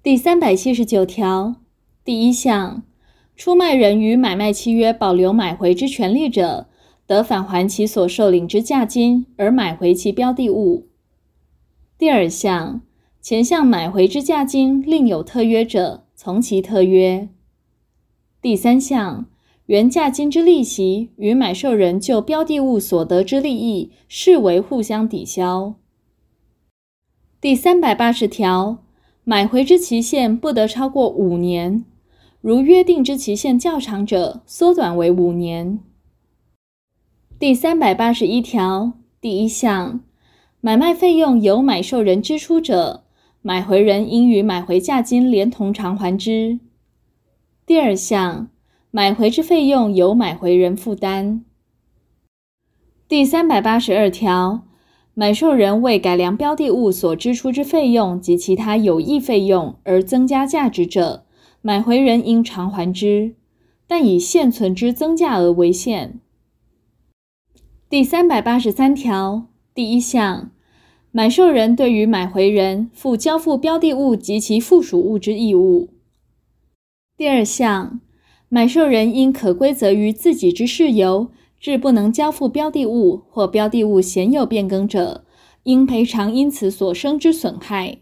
第三百七十九条第一项，出卖人于买卖契约保留买回之权利者，得返还其所受领之价金，而买回其标的物。第二项，前项买回之价金另有特约者，从其特约。第三项，原价金之利息与买受人就标的物所得之利益，视为互相抵销。第三百八十条。买回之期限不得超过五年，如约定之期限较长者，缩短为五年。第三百八十一条第一项，买卖费用由买受人支出者，买回人应与买回价金连同偿还之。第二项，买回之费用由买回人负担。第三百八十二条。买受人为改良标的物所支出之费用及其他有益费用而增加价值者，买回人应偿还之，但以现存之增价额为限。第三百八十三条第一项，买受人对于买回人负交付标的物及其附属物之义务。第二项，买受人因可归责于自己之事由，致不能交付标的物，或标的物鲜有变更者，应赔偿因此所生之损害。